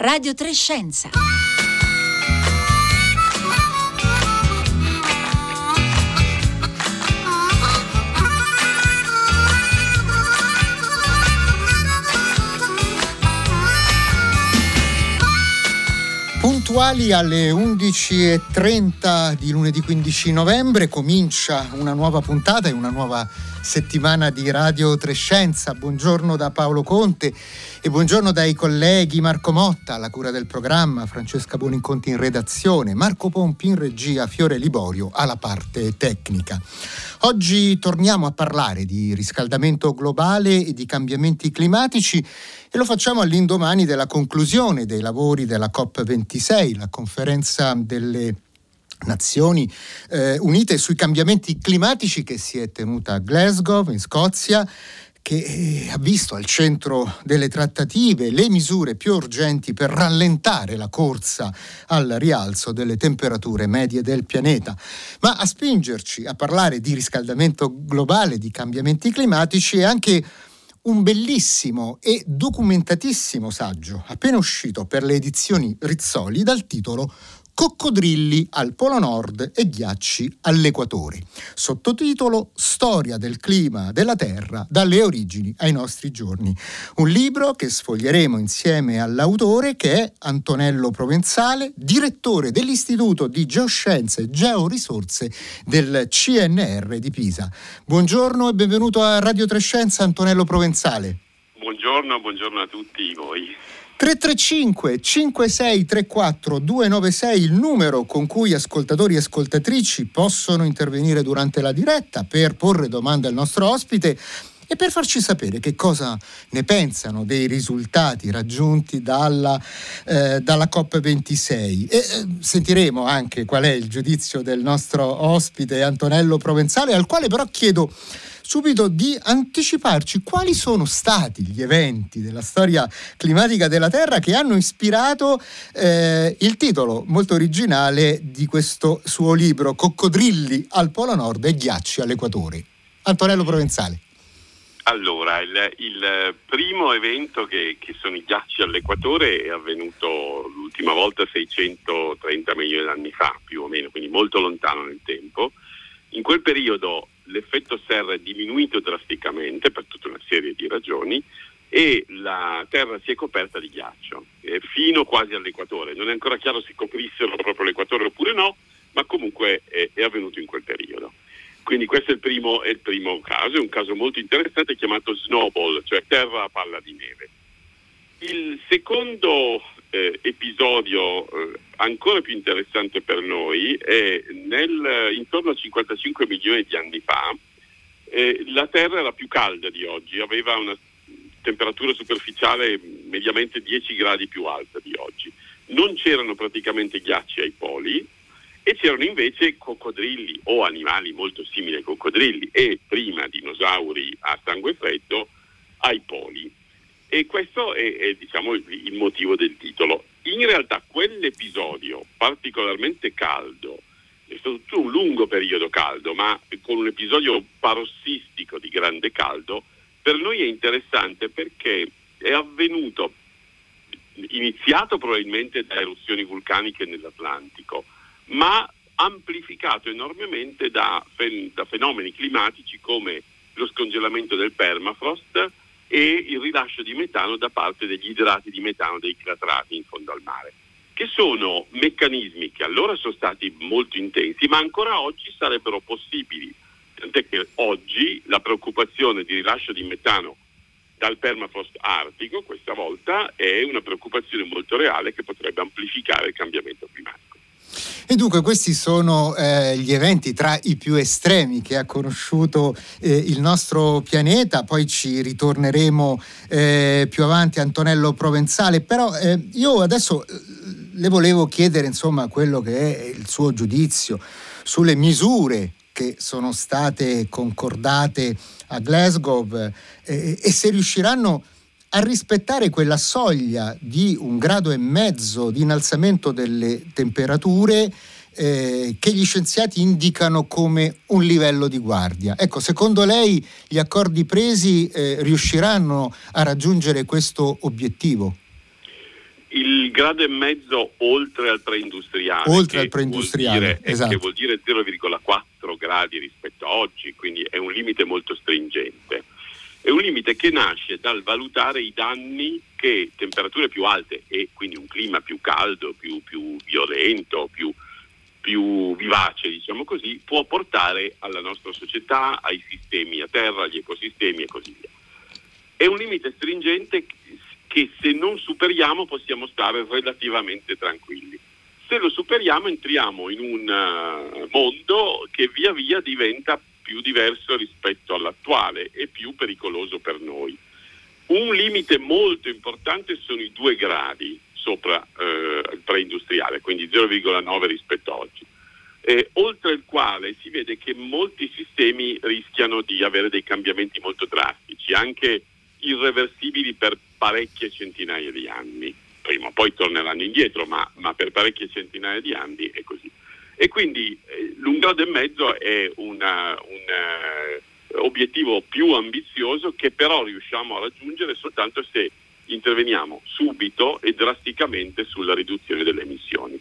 Radio Trescenza. Puntuali alle 11.30 di lunedì 15 novembre comincia una nuova puntata e una nuova settimana di Radio Trescenza. Buongiorno da Paolo Conte e buongiorno dai colleghi Marco Motta alla cura del programma, Francesca Buoninconti in redazione, Marco Pompi in regia, Fiore Liborio alla parte tecnica. Oggi torniamo a parlare di riscaldamento globale e di cambiamenti climatici e lo facciamo all'indomani della conclusione dei lavori della COP26, la conferenza delle Nazioni eh, Unite sui cambiamenti climatici che si è tenuta a Glasgow, in Scozia, che eh, ha visto al centro delle trattative le misure più urgenti per rallentare la corsa al rialzo delle temperature medie del pianeta. Ma a spingerci a parlare di riscaldamento globale, di cambiamenti climatici è anche un bellissimo e documentatissimo saggio appena uscito per le edizioni Rizzoli dal titolo Coccodrilli al Polo Nord e ghiacci all'Equatore. Sottotitolo Storia del clima della Terra dalle origini ai nostri giorni. Un libro che sfoglieremo insieme all'autore che è Antonello Provenzale, direttore dell'Istituto di Geoscienze e Georisorse del CNR di Pisa. Buongiorno e benvenuto a Radio Trescenza Antonello Provenzale. Buongiorno, buongiorno a tutti voi. 335 5634 296 il numero con cui ascoltatori e ascoltatrici possono intervenire durante la diretta per porre domande al nostro ospite e per farci sapere che cosa ne pensano dei risultati raggiunti dalla, eh, dalla COP26. E eh, sentiremo anche qual è il giudizio del nostro ospite Antonello Provenzale, al quale però chiedo subito di anticiparci quali sono stati gli eventi della storia climatica della Terra che hanno ispirato eh, il titolo molto originale di questo suo libro Coccodrilli al Polo Nord e ghiacci all'Equatore. Antonello Provenzale. Allora, il, il primo evento che, che, sono i ghiacci all'Equatore è avvenuto l'ultima volta 630 milioni di anni fa, più o meno, quindi molto lontano nel tempo. In quel periodo l'effetto serra è diminuito drasticamente per tutta una serie di ragioni e la Terra si è coperta di ghiaccio eh, fino quasi all'equatore. Non è ancora chiaro se coprissero proprio l'equatore oppure no, ma comunque è, è avvenuto in quel periodo. Quindi questo è il, primo, è il primo caso, è un caso molto interessante chiamato snowball, cioè terra a palla di neve. Il secondo eh, episodio eh, ancora più interessante per noi è nel, intorno a 55 milioni di anni fa eh, la Terra era più calda di oggi, aveva una temperatura superficiale mediamente 10 gradi più alta di oggi. Non c'erano praticamente ghiacci ai poli e c'erano invece coccodrilli o animali molto simili ai coccodrilli e prima dinosauri a sangue freddo ai poli. E questo è, è diciamo, il motivo del titolo. In realtà quell'episodio particolarmente caldo, è stato tutto un lungo periodo caldo, ma con un episodio parossistico di grande caldo, per noi è interessante perché è avvenuto, iniziato probabilmente da eruzioni vulcaniche nell'Atlantico, ma amplificato enormemente da, fen- da fenomeni climatici come lo scongelamento del permafrost, e il rilascio di metano da parte degli idrati di metano dei clatrati in fondo al mare, che sono meccanismi che allora sono stati molto intensi, ma ancora oggi sarebbero possibili. Tant'è che oggi la preoccupazione di rilascio di metano dal permafrost artico, questa volta, è una preoccupazione molto reale che potrebbe amplificare il cambiamento climatico. E dunque questi sono eh, gli eventi tra i più estremi che ha conosciuto eh, il nostro pianeta, poi ci ritorneremo eh, più avanti Antonello Provenzale, però eh, io adesso eh, le volevo chiedere insomma quello che è il suo giudizio sulle misure che sono state concordate a Glasgow eh, e se riusciranno a a rispettare quella soglia di un grado e mezzo di innalzamento delle temperature eh, che gli scienziati indicano come un livello di guardia. Ecco, secondo lei gli accordi presi eh, riusciranno a raggiungere questo obiettivo? Il grado e mezzo oltre al preindustriale. Oltre al preindustriale, vuol dire, esatto. Che vuol dire 0,4 gradi rispetto a oggi, quindi è un limite molto stringente. È un limite che nasce dal valutare i danni che temperature più alte e quindi un clima più caldo, più, più violento, più, più vivace, diciamo così, può portare alla nostra società, ai sistemi a terra, agli ecosistemi e così via. È un limite stringente che se non superiamo possiamo stare relativamente tranquilli. Se lo superiamo entriamo in un uh, mondo che via via diventa più diverso rispetto all'attuale e più pericoloso per noi. Un limite molto importante sono i due gradi sopra eh, il preindustriale, quindi 0,9 rispetto a oggi. Eh, oltre il quale si vede che molti sistemi rischiano di avere dei cambiamenti molto drastici, anche irreversibili per parecchie centinaia di anni. Prima o poi torneranno indietro, ma, ma per parecchie centinaia di anni è così. E quindi eh, l'un grado e mezzo è una, un uh, obiettivo più ambizioso che però riusciamo a raggiungere soltanto se interveniamo subito e drasticamente sulla riduzione delle emissioni.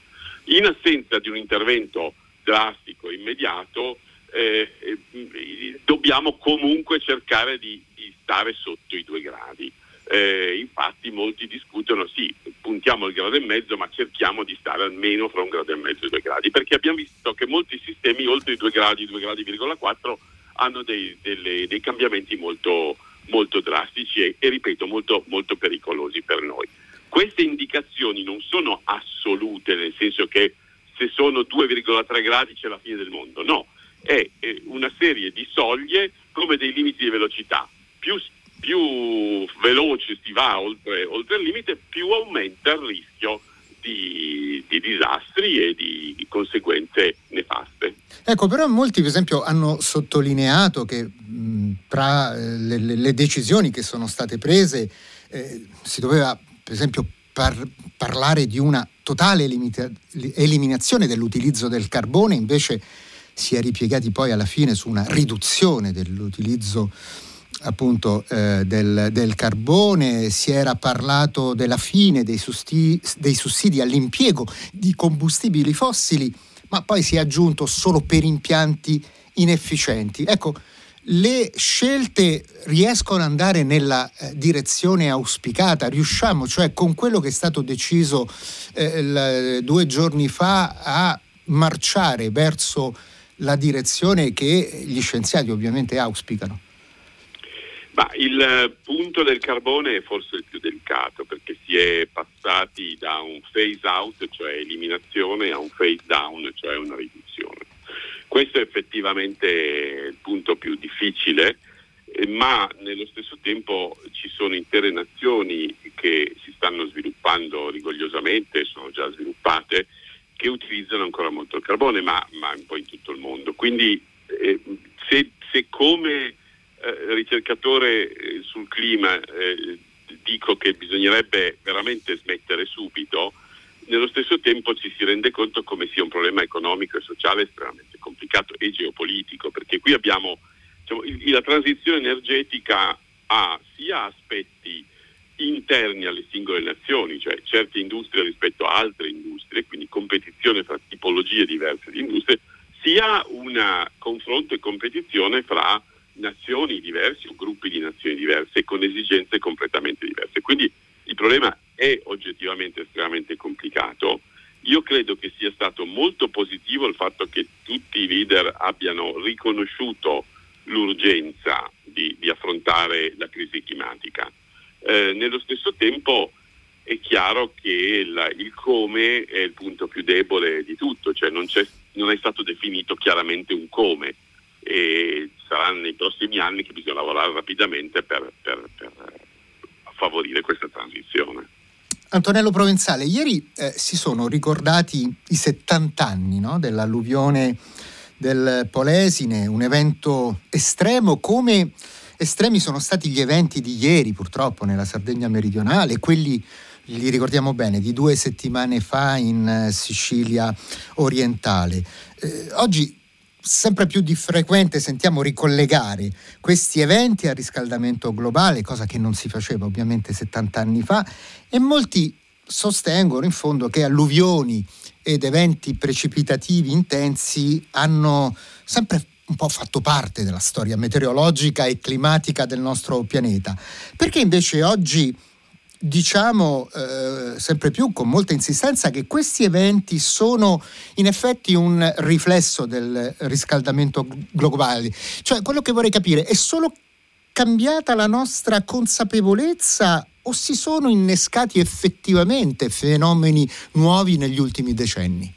In assenza di un intervento drastico, immediato, eh, eh, dobbiamo comunque cercare di, di, stare sotto i due gradi. Eh, infatti molti discutono, sì, puntiamo al grado e mezzo, ma cerchiamo di stare almeno fra un grado e mezzo e due gradi, perché abbiamo visto che molti sistemi oltre i due gradi, 2 gradi,4, hanno dei, delle, dei cambiamenti molto, molto drastici e, e ripeto, molto, molto pericolosi per noi. Queste indicazioni non sono assolute, nel senso che se sono 2,3 gradi c'è la fine del mondo, no, è una serie di soglie come dei limiti di velocità. Più, più veloce si va oltre, oltre, il limite, più aumenta il rischio di, di disastri e di conseguenze nefaste. Ecco, però molti per esempio hanno sottolineato che mh, tra eh, le, le, decisioni che sono state prese eh, si doveva per esempio par- parlare di una totale limita- eliminazione dell'utilizzo del carbone, invece si è ripiegati poi alla fine su una riduzione dell'utilizzo appunto eh, del, del, carbone, si era parlato della fine dei, sussidi, dei sussidi all'impiego di combustibili fossili, ma poi si è aggiunto solo per impianti inefficienti. Ecco, le scelte riescono ad andare nella eh, direzione auspicata, riusciamo cioè con quello che è stato deciso eh, due giorni fa a marciare verso la direzione che gli scienziati ovviamente auspicano? Ma il punto del carbone è forse il più delicato perché si è passati da un phase out, cioè eliminazione, a un phase down, cioè una riduzione. Questo è effettivamente il punto più difficile, eh, ma nello stesso tempo ci sono intere nazioni che si stanno sviluppando rigogliosamente, sono già sviluppate, che utilizzano ancora molto il carbone, ma, ma un po' in tutto il mondo. Quindi eh, se, se, come eh, ricercatore eh, sul clima eh, dico che bisognerebbe veramente smettere subito, nello stesso tempo ci si rende conto come sia un problema economico e sociale estremamente complicato e geopolitico, perché qui abbiamo diciamo, la transizione energetica ha sia aspetti interni alle singole nazioni, cioè certe industrie rispetto a altre industrie, quindi competizione fra tipologie diverse di industrie, sia un confronto e competizione fra nazioni diverse o gruppi di nazioni diverse con esigenze completamente diverse. Quindi il problema è oggettivamente estremamente complicato. Io credo che sia stato molto positivo il fatto che tutti i leader abbiano riconosciuto l'urgenza di, di affrontare la crisi climatica eh, nello stesso tempo è chiaro che il, il, come è il punto più debole di tutto, cioè non, non, è stato definito chiaramente un come e saranno nei prossimi anni che bisogna lavorare rapidamente per, per, per favorire questa transizione. Antonello Provenzale, ieri eh, si sono ricordati i 70 anni no, dell'alluvione del Polesine, un evento estremo come Estremi sono stati gli eventi di ieri, purtroppo, nella Sardegna meridionale, quelli li ricordiamo bene, di due settimane fa in eh, Sicilia orientale. Eh, oggi sempre più di frequente sentiamo ricollegare questi eventi al riscaldamento globale, cosa che non si faceva ovviamente 70 anni fa, e molti sostengono in fondo che alluvioni ed eventi precipitativi intensi hanno sempre un po' fatto parte della storia meteorologica e climatica del nostro pianeta. Perché invece oggi diciamo eh, sempre più con molta insistenza che questi eventi sono in effetti un riflesso del riscaldamento globale. Cioè, quello che vorrei capire è solo cambiata la nostra consapevolezza o si sono innescati effettivamente fenomeni nuovi negli ultimi decenni?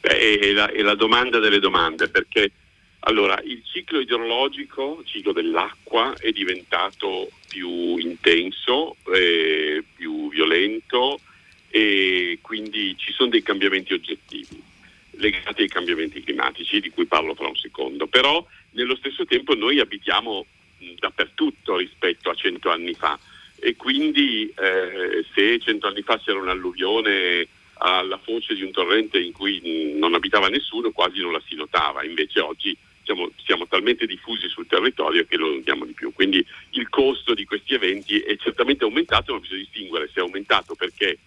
Beh, è la, è la domanda delle domande, perché allora, il ciclo idrologico, il ciclo dell'acqua, è diventato più intenso, eh, più violento e quindi ci sono dei cambiamenti oggettivi legati ai cambiamenti climatici di cui parlo fra un secondo. Però nello stesso tempo noi abitiamo dappertutto rispetto a cento anni fa e quindi eh, se cento anni fa c'era un'alluvione alla foce di un torrente in cui non abitava nessuno quasi non la si notava, invece oggi siamo, siamo, talmente diffusi sul territorio che lo notiamo di più. Quindi il costo di questi eventi è certamente aumentato, ma bisogna distinguere se è aumentato perché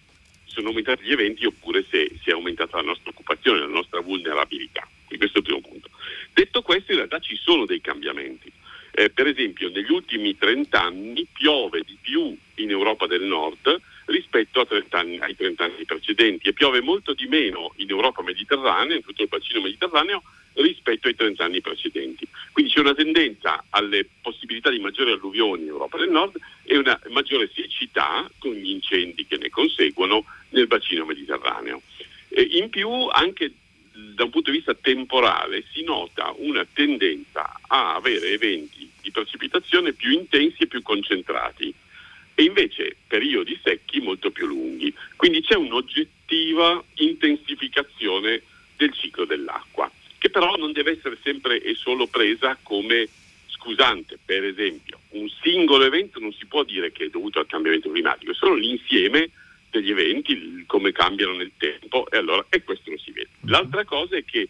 sono aumentati gli eventi oppure se, se è aumentata la nostra occupazione, la nostra vulnerabilità. Quindi questo è il primo punto. Detto questo, in realtà ci sono dei cambiamenti. Eh, per esempio, negli ultimi 30 anni piove di più in Europa del Nord rispetto 30 anni, ai 30 anni precedenti e piove molto di meno in Europa mediterranea, in tutto il bacino mediterraneo, rispetto ai 30 anni precedenti. Quindi c'è una tendenza alle possibilità di maggiori alluvioni in Europa del Nord e una maggiore siccità con gli incendi che ne conseguono nel bacino mediterraneo. E in più anche da un punto di vista temporale si nota una tendenza a avere eventi di precipitazione più intensi e più concentrati e invece periodi secchi molto più lunghi. Quindi c'è un'oggettiva intensificazione del ciclo dell'acqua che però non deve essere sempre e solo presa come scusante. Per esempio, un singolo evento non si può dire che è dovuto al cambiamento climatico, è solo l'insieme degli eventi, come cambiano nel tempo e allora e questo lo si vede. Mhm. L'altra cosa è che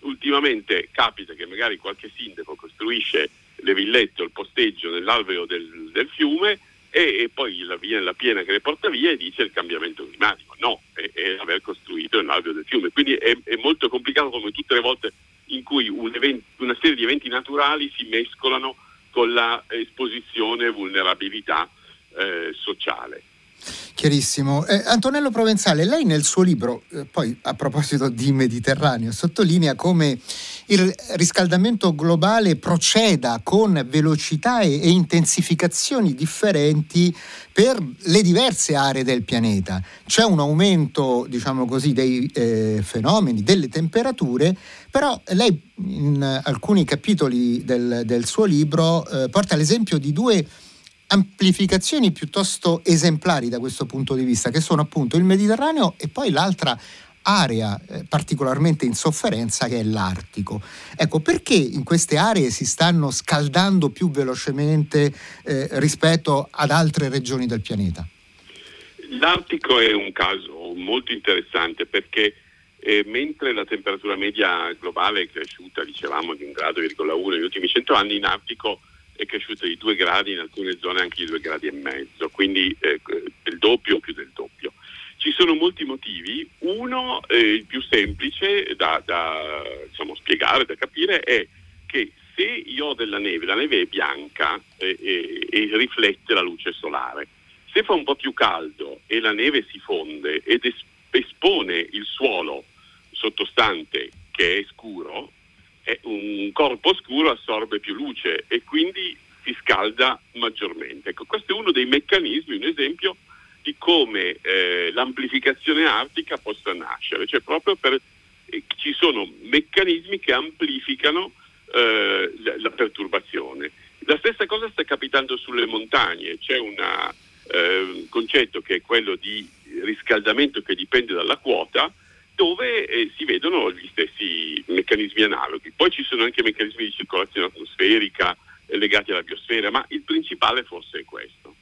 ultimamente capita che magari qualche sindaco costruisce le villette o il posteggio nell'alveo del, del fiume e, e, poi la, viene la piena che le porta via e dice il cambiamento climatico. No, è, è aver costruito nell'alveo del fiume. Quindi è, è, molto complicato come tutte le volte in cui un evento, una serie di eventi naturali si mescolano con l'esposizione e vulnerabilità eh, sociale. Chiarissimo. Eh, Antonello Provenzale, lei nel suo libro, eh, poi a proposito di Mediterraneo, sottolinea come il riscaldamento globale proceda con velocità e, e intensificazioni differenti per le diverse aree del pianeta. C'è un aumento, diciamo così, dei eh, fenomeni, delle temperature, però lei in alcuni capitoli del, del suo libro eh, porta l'esempio di due amplificazioni piuttosto esemplari da questo punto di vista, che sono appunto il Mediterraneo e poi l'altra area eh, particolarmente in sofferenza che è l'Artico. Ecco, perché in queste aree si stanno scaldando più velocemente eh, rispetto ad altre regioni del pianeta? L'Artico è un caso molto interessante perché eh, mentre la temperatura media globale è cresciuta, dicevamo, di un grado, negli ultimi cento anni, in Artico è cresciuta di due gradi, in alcune zone anche di due gradi e mezzo, quindi eh, del doppio o più del doppio. Ci sono molti motivi, uno, eh, il più semplice da, da diciamo, spiegare, da capire, è che se io ho della neve, la neve è bianca eh, e riflette la luce solare, se fa un po' più caldo e la neve si fonde ed espone il suolo sottostante che è scuro, un corpo scuro assorbe più luce e quindi si scalda maggiormente. Ecco, questo è uno dei meccanismi, un esempio di come eh, l'amplificazione artica possa nascere, cioè proprio per, eh, ci sono meccanismi che amplificano eh, la, la, perturbazione. La stessa cosa sta capitando sulle montagne, c'è un eh, concetto che è quello di riscaldamento che dipende dalla quota, dove eh, si vedono gli stessi meccanismi analoghi. Poi ci sono anche meccanismi di circolazione atmosferica eh, legati alla biosfera, ma il principale forse è questo.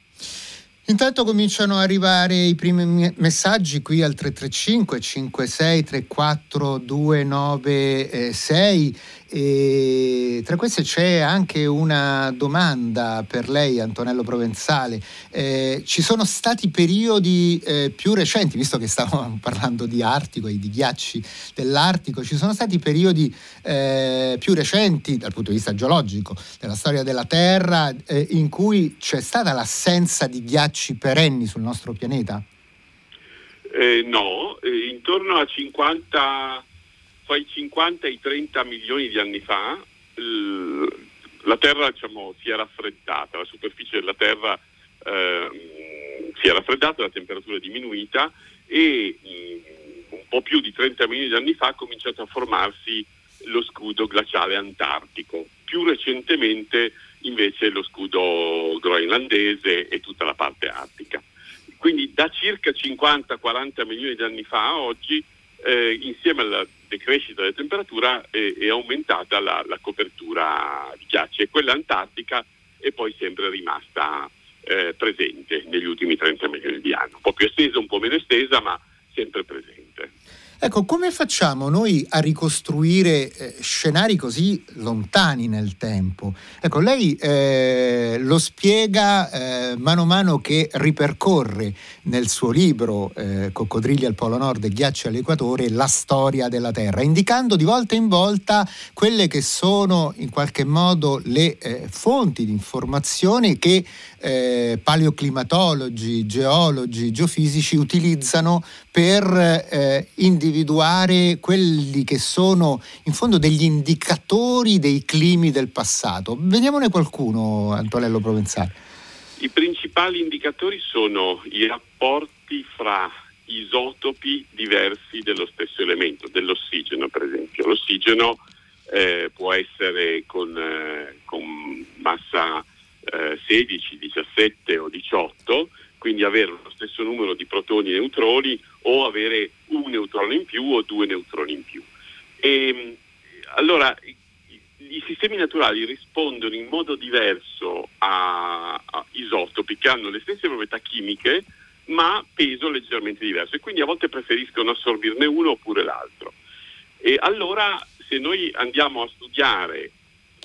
Intanto cominciano ad arrivare i primi messaggi qui al 335 56 34 296 E tra queste c'è anche una domanda per lei, Antonello Provenzale. Eh, ci sono stati periodi eh, più recenti, visto che stavamo parlando di Artico e di ghiacci dell'Artico, ci sono stati periodi eh, più recenti dal punto di vista geologico della storia della Terra eh, in cui c'è stata l'assenza di ghiacci perenni sul nostro pianeta? Eh, no, eh, intorno a 50 fra i 50 e i 30 milioni di anni fa la Terra diciamo, si è raffreddata, la superficie della Terra eh, si è raffreddata, la temperatura è diminuita e mh, un po' più di 30 milioni di anni fa ha cominciato a formarsi lo scudo glaciale antartico. Più recentemente invece lo scudo groenlandese e tutta la parte artica. Quindi da circa 50-40 milioni di anni fa a oggi, eh, insieme alla decrescita della temperatura è, è aumentata la, la, copertura di ghiacci e quella antartica è poi sempre rimasta eh, presente negli ultimi 30 milioni di anni, un po' più estesa, un po' meno estesa, ma sempre presente. Ecco, come facciamo noi a ricostruire eh, scenari così lontani nel tempo? Ecco, lei eh, lo spiega eh, mano a mano che ripercorre nel suo libro eh, Coccodrilli al Polo Nord e Ghiacci all'Equatore la storia della Terra, indicando di volta in volta quelle che sono in qualche modo le eh, fonti di informazione che eh, paleoclimatologi, geologi, geofisici utilizzano per eh, individuare quelli che sono in fondo degli indicatori dei climi del passato. Vediamone qualcuno, Antonello Provenzale. I principali indicatori sono i rapporti fra isotopi diversi dello stesso elemento, dell'ossigeno per esempio. L'ossigeno eh, può essere con, eh, con massa eh, 16, 17 o 18, quindi avere lo stesso numero di protoni e neutroni o avere un neutrone in più o due neutroni in più. E, ehm, allora, i, sistemi naturali rispondono in modo diverso a, a isotopi che hanno le stesse proprietà chimiche, ma peso leggermente diverso e quindi a volte preferiscono assorbirne uno oppure l'altro. E allora se noi andiamo a studiare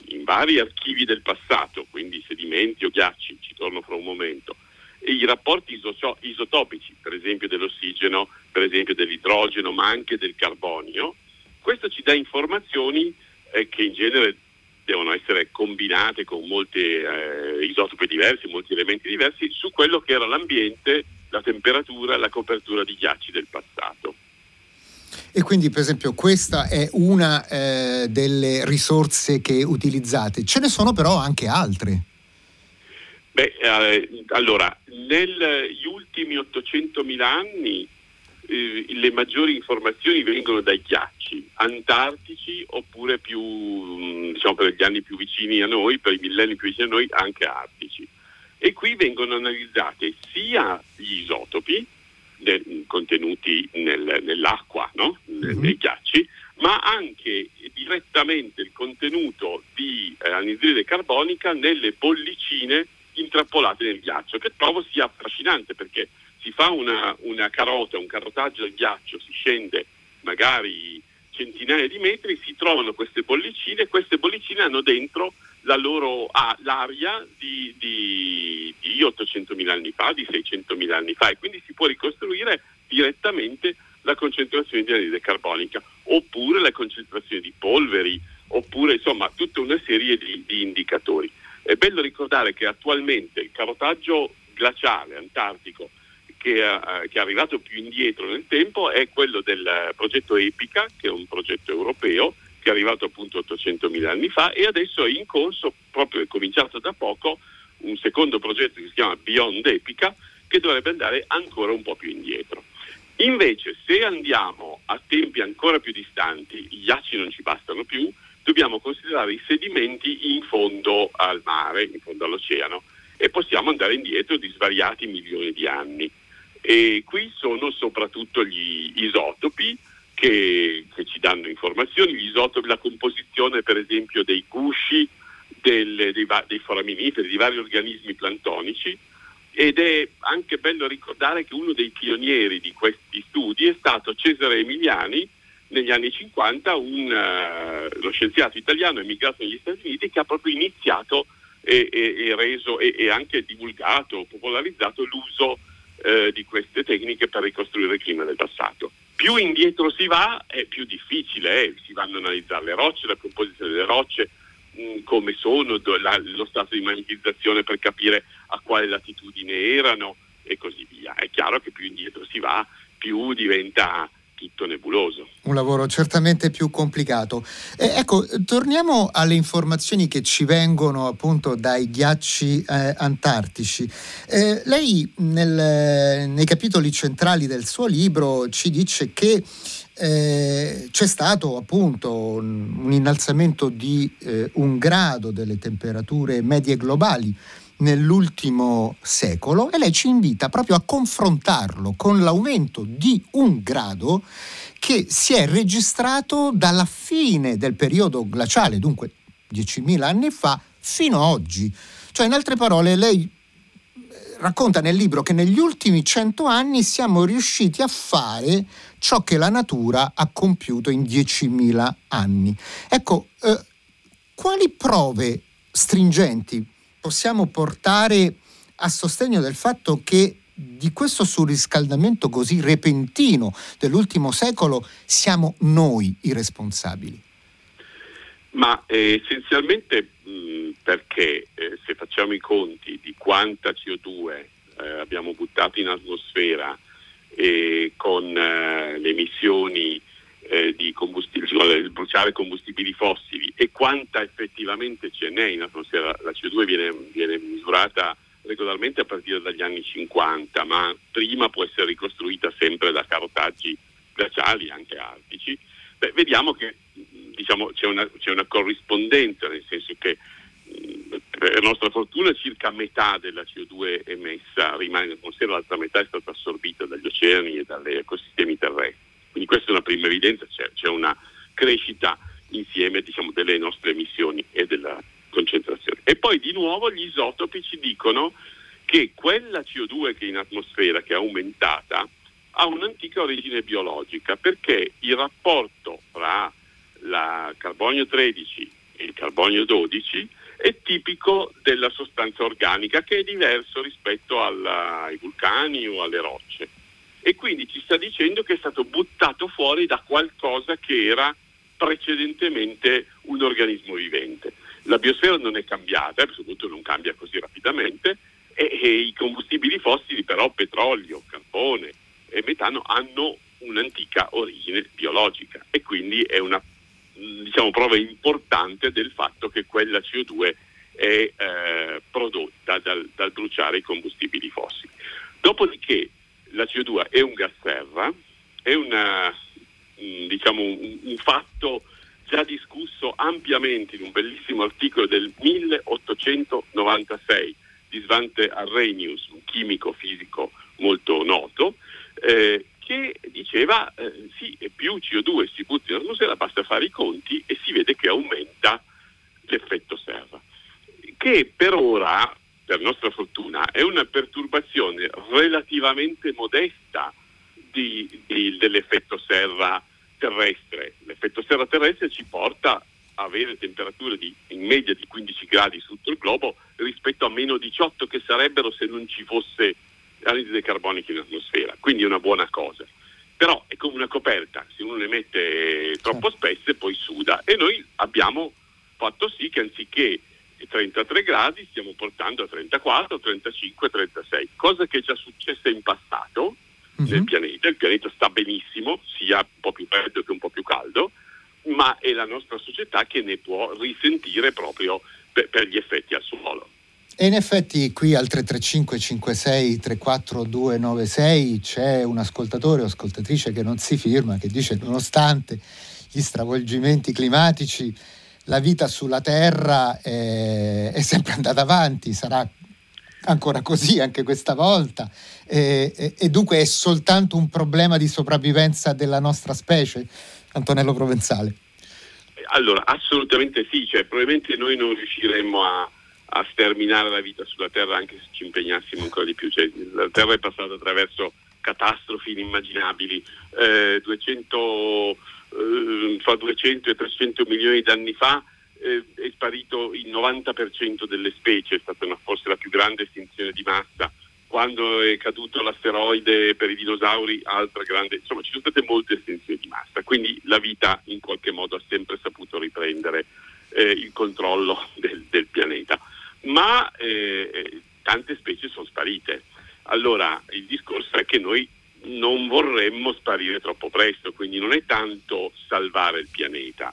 in vari archivi del passato, quindi sedimenti o ghiacci, ci torno fra un momento, e i rapporti isotopici, per esempio dell'ossigeno, per esempio dell'idrogeno, ma anche del carbonio, questo ci dà informazioni eh, che in genere devono essere combinate con molti eh, isotopi diversi, molti elementi diversi, su quello che era l'ambiente, la temperatura la copertura di ghiacci del passato. E quindi, per esempio, questa è una eh, delle risorse che utilizzate. Ce ne sono però anche altre. Beh, eh, allora, negli ultimi 800.000 anni eh, le maggiori informazioni vengono dai ghiacci antartici oppure più, mm, diciamo, per gli anni più vicini a noi, per i millenni più vicini a noi, anche artici. E qui vengono analizzate sia gli isotopi, de, contenuti nel, nell'acqua, no? mm-hmm. nei ghiacci, ma anche direttamente il contenuto di eh, anidride carbonica nelle bollicine intrappolate nel ghiaccio, che trovo sia affascinante perché si fa una, una carota, un carotaggio del ghiaccio, si scende magari centinaia di metri, si trovano queste bollicine e queste bollicine hanno dentro la loro ah, l'aria di, di, di 800.000 anni fa, di 600.000 anni fa e quindi si può ricostruire direttamente la concentrazione di anidride carbonica oppure la concentrazione di polveri oppure insomma tutta una serie di, di indicatori. È bello ricordare che attualmente il carotaggio glaciale antartico che, uh, che, è arrivato più indietro nel tempo è quello del progetto EPICA, che è un progetto europeo che è arrivato appunto 800.000 anni fa e adesso è in corso, proprio è cominciato da poco, un secondo progetto che si chiama Beyond Epica, che dovrebbe andare ancora un po' più indietro. Invece, se andiamo a tempi ancora più distanti, i ghiacci non ci bastano più, dobbiamo considerare i sedimenti in fondo al mare, in fondo all'oceano, e possiamo andare indietro di svariati milioni di anni. E qui sono soprattutto gli isotopi che, che ci danno informazioni, gli isotopi, la composizione per esempio dei gusci, del, dei, dei foraminiferi, di vari organismi plantonici, ed è anche bello ricordare che uno dei pionieri di questi studi è stato Cesare Emiliani negli anni 50 un, uh, lo scienziato italiano emigrato negli Stati Uniti che ha proprio iniziato e, e, e reso e, e, anche divulgato, popolarizzato l'uso uh, di queste tecniche per ricostruire il clima del passato. Più indietro si va, è più difficile, eh? si vanno a analizzare le rocce, la composizione delle rocce, mh, mm, come sono, do, la, lo stato di magnetizzazione per capire a quale latitudine erano e così via. È chiaro che più indietro si va, più diventa tutto nebuloso. Un lavoro certamente più complicato. Eh, ecco, torniamo alle informazioni che ci vengono appunto dai ghiacci eh, antartici. Eh, lei nel, nei capitoli centrali del suo libro ci dice che eh, c'è stato appunto un, un innalzamento di eh, un grado delle temperature medie globali nell'ultimo secolo e lei ci invita proprio a confrontarlo con l'aumento di un grado che si è registrato dalla fine del periodo glaciale, dunque 10.000 anni fa, fino ad oggi. Cioè, in altre parole, lei eh, racconta nel libro che negli ultimi 100 anni siamo riusciti a fare ciò che la natura ha compiuto in 10.000 anni. Ecco, eh, quali prove stringenti possiamo portare a sostegno del fatto che di questo surriscaldamento così repentino dell'ultimo secolo siamo noi i responsabili? Ma eh, essenzialmente mh, perché eh, se facciamo i conti di quanta CO2 eh, abbiamo buttato in atmosfera con eh, le emissioni eh, di combustibili, cioè bruciare combustibili fossili e quanta effettivamente ce n'è in atmosfera. La CO2 viene, viene misurata regolarmente a partire dagli anni 50, ma prima può essere ricostruita sempre da carotaggi glaciali, anche artici. Beh, vediamo che diciamo, c'è, una, c'è, una, corrispondenza, nel senso che per nostra fortuna circa metà della CO2 emessa rimane in atmosfera, l'altra metà è stata assorbita dagli oceani e dagli ecosistemi terrestri. Quindi questa è una prima evidenza, c'è, c'è una crescita insieme diciamo, delle nostre emissioni e della concentrazione. E poi di nuovo gli isotopi ci dicono che quella CO2 che è in atmosfera, che è aumentata, ha un'antica origine biologica perché il rapporto tra il carbonio 13 e il carbonio 12 è tipico della sostanza organica che è diverso rispetto alla, ai vulcani o alle rocce e quindi ci sta dicendo che è stato buttato fuori da qualcosa che era precedentemente un organismo vivente. La biosfera non è cambiata, soprattutto non cambia così rapidamente, e, e i combustibili fossili, però petrolio, carbone e metano, hanno un'antica origine biologica e quindi è una diciamo, prova importante del fatto che quella CO2 è eh, prodotta dal, dal bruciare i combustibili fossili. Dopodiché la CO2 è un gas serra, è una, mm, diciamo, un, un fatto già discusso ampiamente in un bellissimo articolo del 1896 di Svante Arrhenius, un chimico fisico molto noto, eh, che diceva eh, sì, più CO2 si butta in atmosfera, basta fare i conti e si vede che aumenta l'effetto serra, che per ora per nostra fortuna, è una perturbazione relativamente modesta di, di, dell'effetto serra terrestre. L'effetto serra terrestre ci porta a avere temperature di, in media di 15 gradi su tutto il globo rispetto a meno 18 che sarebbero se non ci fosse anidride carbonica in atmosfera, quindi è una buona cosa. Però è come una coperta, se uno ne mette troppo spesse poi suda e noi abbiamo fatto sì che anziché 33 gradi stiamo portando a 34, 35, 36, cosa che è già successa in passato uh-huh. nel pianeta. Il pianeta sta benissimo, sia un po' più freddo che un po' più caldo, ma è la nostra società che ne può risentire proprio per, per gli effetti al suolo. E in effetti qui al 335 56 34 296 c'è un ascoltatore o ascoltatrice che non si firma, che dice nonostante gli stravolgimenti climatici la vita sulla Terra è, è sempre andata avanti, sarà ancora così anche questa volta e, e, e, dunque è soltanto un problema di sopravvivenza della nostra specie, Antonello Provenzale? Allora, assolutamente sì, cioè, probabilmente noi non riusciremmo a, a, sterminare la vita sulla Terra anche se ci impegnassimo ancora di più, cioè, la Terra è passata attraverso catastrofi inimmaginabili, eh, 200 eh, fra 200 e 300 milioni di anni fa eh, è sparito il 90% delle specie, è stata una, forse la più grande estinzione di massa. Quando è caduto l'asteroide per i dinosauri, altra grande, insomma ci sono state molte estinzioni di massa, quindi la vita in qualche modo ha sempre saputo riprendere eh, il controllo del, del pianeta. Ma eh, tante specie sono sparite. Allora il discorso è che noi non vorremmo sparire troppo presto, quindi non è tanto salvare il pianeta,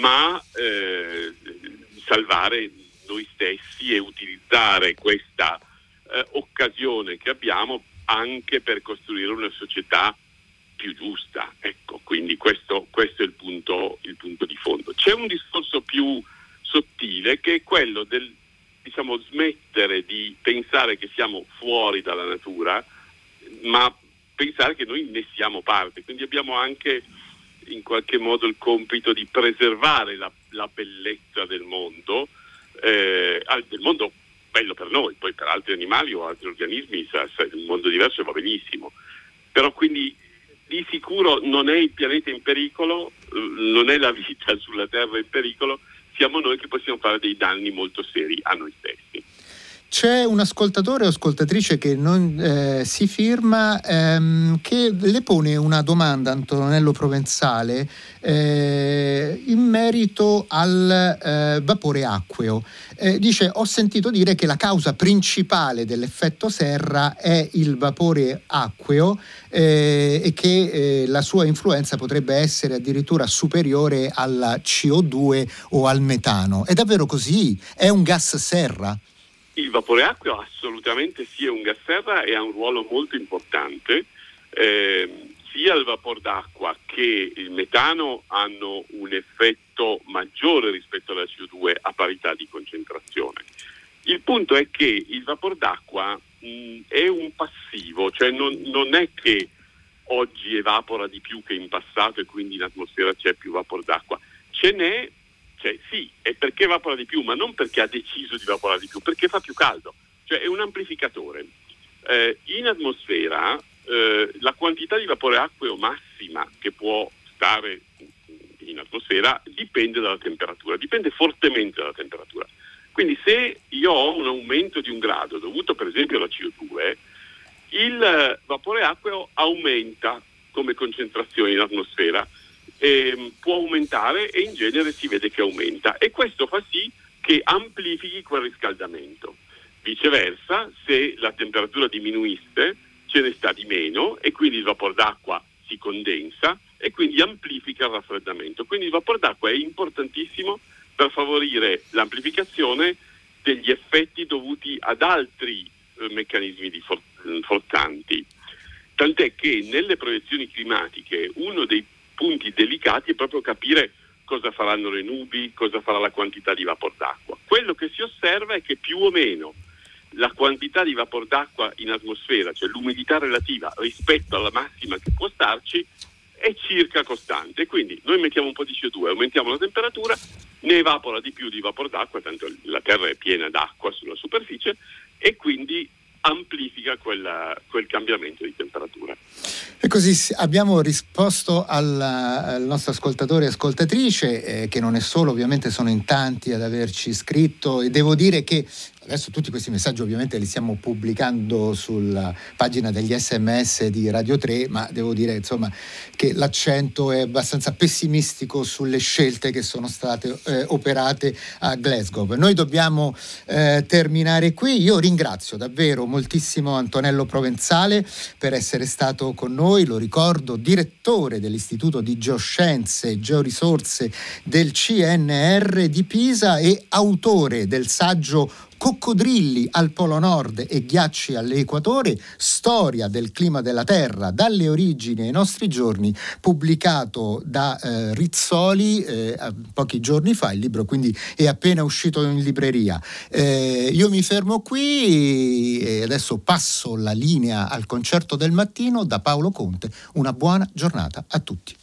ma eh, salvare noi stessi e utilizzare questa eh, occasione che abbiamo anche per costruire una società più giusta. Ecco, quindi questo, questo è il punto, il punto, di fondo. C'è un discorso più sottile che è quello del diciamo, smettere di pensare che siamo fuori dalla natura, ma pensare che noi ne siamo parte. Quindi abbiamo anche in qualche modo il compito di preservare la, la bellezza del mondo, eh, del mondo bello per noi, poi per altri animali o altri organismi sa, un mondo diverso va benissimo. Però quindi di sicuro non è il pianeta in pericolo, non è la vita sulla Terra in pericolo, siamo noi che possiamo fare dei danni molto seri a noi stessi. C'è un ascoltatore o ascoltatrice che non eh, si firma ehm, che le pone una domanda Antonello Provenzale eh, in merito al eh, vapore acqueo. Eh, dice ho sentito dire che la causa principale dell'effetto serra è il vapore acqueo eh, e che eh, la sua influenza potrebbe essere addirittura superiore alla CO2 o al metano. È davvero così? È un gas serra? Il vapore acqueo assolutamente sì è un gas serra e ha un ruolo molto importante. Eh, sia il vapore d'acqua che il metano hanno un effetto maggiore rispetto alla CO2 a parità di concentrazione. Il punto è che il vapore d'acqua mh, è un passivo, cioè non, non, è che oggi evapora di più che in passato e quindi in atmosfera c'è più vapore d'acqua. Ce n'è cioè, sì, è perché evapora di più, ma non perché ha deciso di evaporare di più, perché fa più caldo. Cioè è un amplificatore. Eh, in atmosfera eh, la quantità di vapore acqueo massima che può stare in atmosfera dipende dalla temperatura, dipende fortemente dalla temperatura. Quindi se io ho un aumento di un grado dovuto per esempio alla CO2, il vapore acqueo aumenta come concentrazione in atmosfera eh, può aumentare e in genere si vede che aumenta e questo fa sì che amplifichi quel riscaldamento. Viceversa, se la temperatura diminuisse, ce ne sta di meno e quindi il vapore d'acqua si condensa e quindi amplifica il raffreddamento. Quindi il vapore d'acqua è importantissimo per favorire l'amplificazione degli effetti dovuti ad altri eh, meccanismi for- forzanti. Tant'è che nelle proiezioni climatiche uno dei punti delicati è proprio capire cosa faranno le nubi, cosa farà la quantità di vapor d'acqua. Quello che si osserva è che più o meno la quantità di vapor d'acqua in atmosfera, cioè l'umidità relativa rispetto alla massima che può starci, è circa costante. Quindi noi mettiamo un po' di CO2, aumentiamo la temperatura, ne evapora di più di vapor d'acqua, tanto la Terra è piena d'acqua sulla superficie, e quindi amplifica quella, quel cambiamento di temperatura. E così abbiamo risposto al, al nostro ascoltatore e ascoltatrice, eh, che non è solo, ovviamente sono in tanti ad averci scritto e devo dire che Adesso tutti questi messaggi ovviamente li stiamo pubblicando sulla pagina degli sms di Radio 3, ma devo dire insomma, che l'accento è abbastanza pessimistico sulle scelte che sono state eh, operate a Glasgow. Noi dobbiamo eh, terminare qui. Io ringrazio davvero moltissimo Antonello Provenzale per essere stato con noi, lo ricordo, direttore dell'Istituto di Geoscienze e Georisorse del CNR di Pisa e autore del saggio coccodrilli al Polo Nord e ghiacci all'Equatore, storia del clima della Terra dalle origini ai nostri giorni, pubblicato da eh, Rizzoli eh, pochi giorni fa, il libro quindi è appena uscito in libreria. Eh, io mi fermo qui e adesso passo la linea al concerto del mattino da Paolo Conte. Una buona giornata a tutti.